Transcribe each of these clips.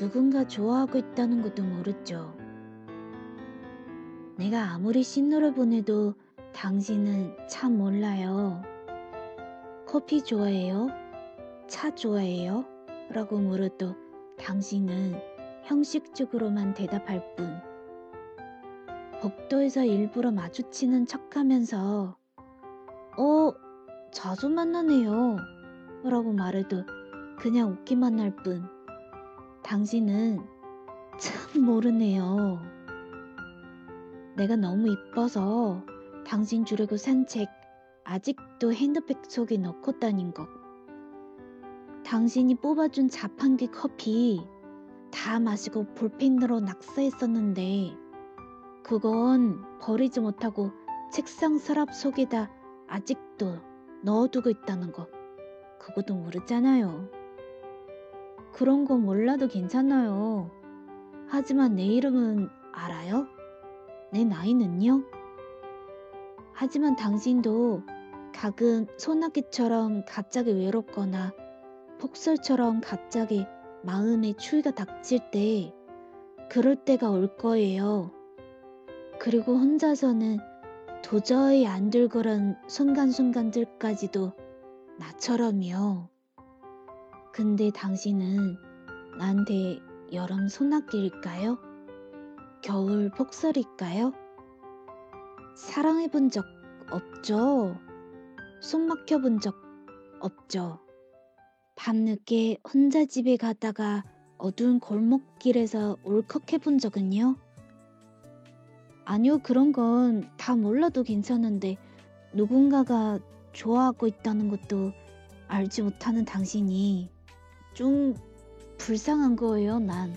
내가 좋아하고 있다는 것도 모르죠. 내가 아무리 신호를 보내도 당신은 참 몰라요. 커피 좋아해요? 차 좋아해요? 라고 물어도 당신은 형식적으로만 대답할 뿐. 복도에서 일부러 마주치는 척 하면서, 어, 자주 만나네요. 라고 말해도 그냥 웃기만 할 뿐. 당신은 참 모르네요. 내가 너무 이뻐서 당신 주려고 산 책 아직도 핸드백 속에 넣고 다닌 것. 당신이 뽑아준 자판기 커피 다 마시고 볼펜으로 낙서했었는데 그건 버리지 못하고 책상 서랍 속에다 아직도 넣어두고 있다는 거. 그것도 모르잖아요. 그런 거 몰라도 괜찮아요. 하지만 내 이름은 알아요? 내 나이는요? 하지만 당신도 가끔 소나기처럼 갑자기 외롭거나 폭설처럼 갑자기 마음에 추위가 닥칠 때 그럴 때가 올 거예요. 그리고 혼자서는 도저히 안될 거란 순간순간들까지도 나처럼이요. 근데 당신은 나한테 여름 소나기일까요? 겨울 폭설일까요? 사랑해 본 적 없죠? 숨 막혀 본 적 없죠? 밤늦게 혼자 집에 가다가 어두운 골목길에서 울컥해 본 적은요? 아니요, 그런 건 다 몰라도 괜찮은데 누군가가 좋아하고 있다는 것도 알지 못하는 당신이 좀 불쌍한 거예요, 난.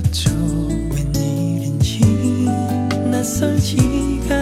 몰랐죠 웬일인지 낯설지가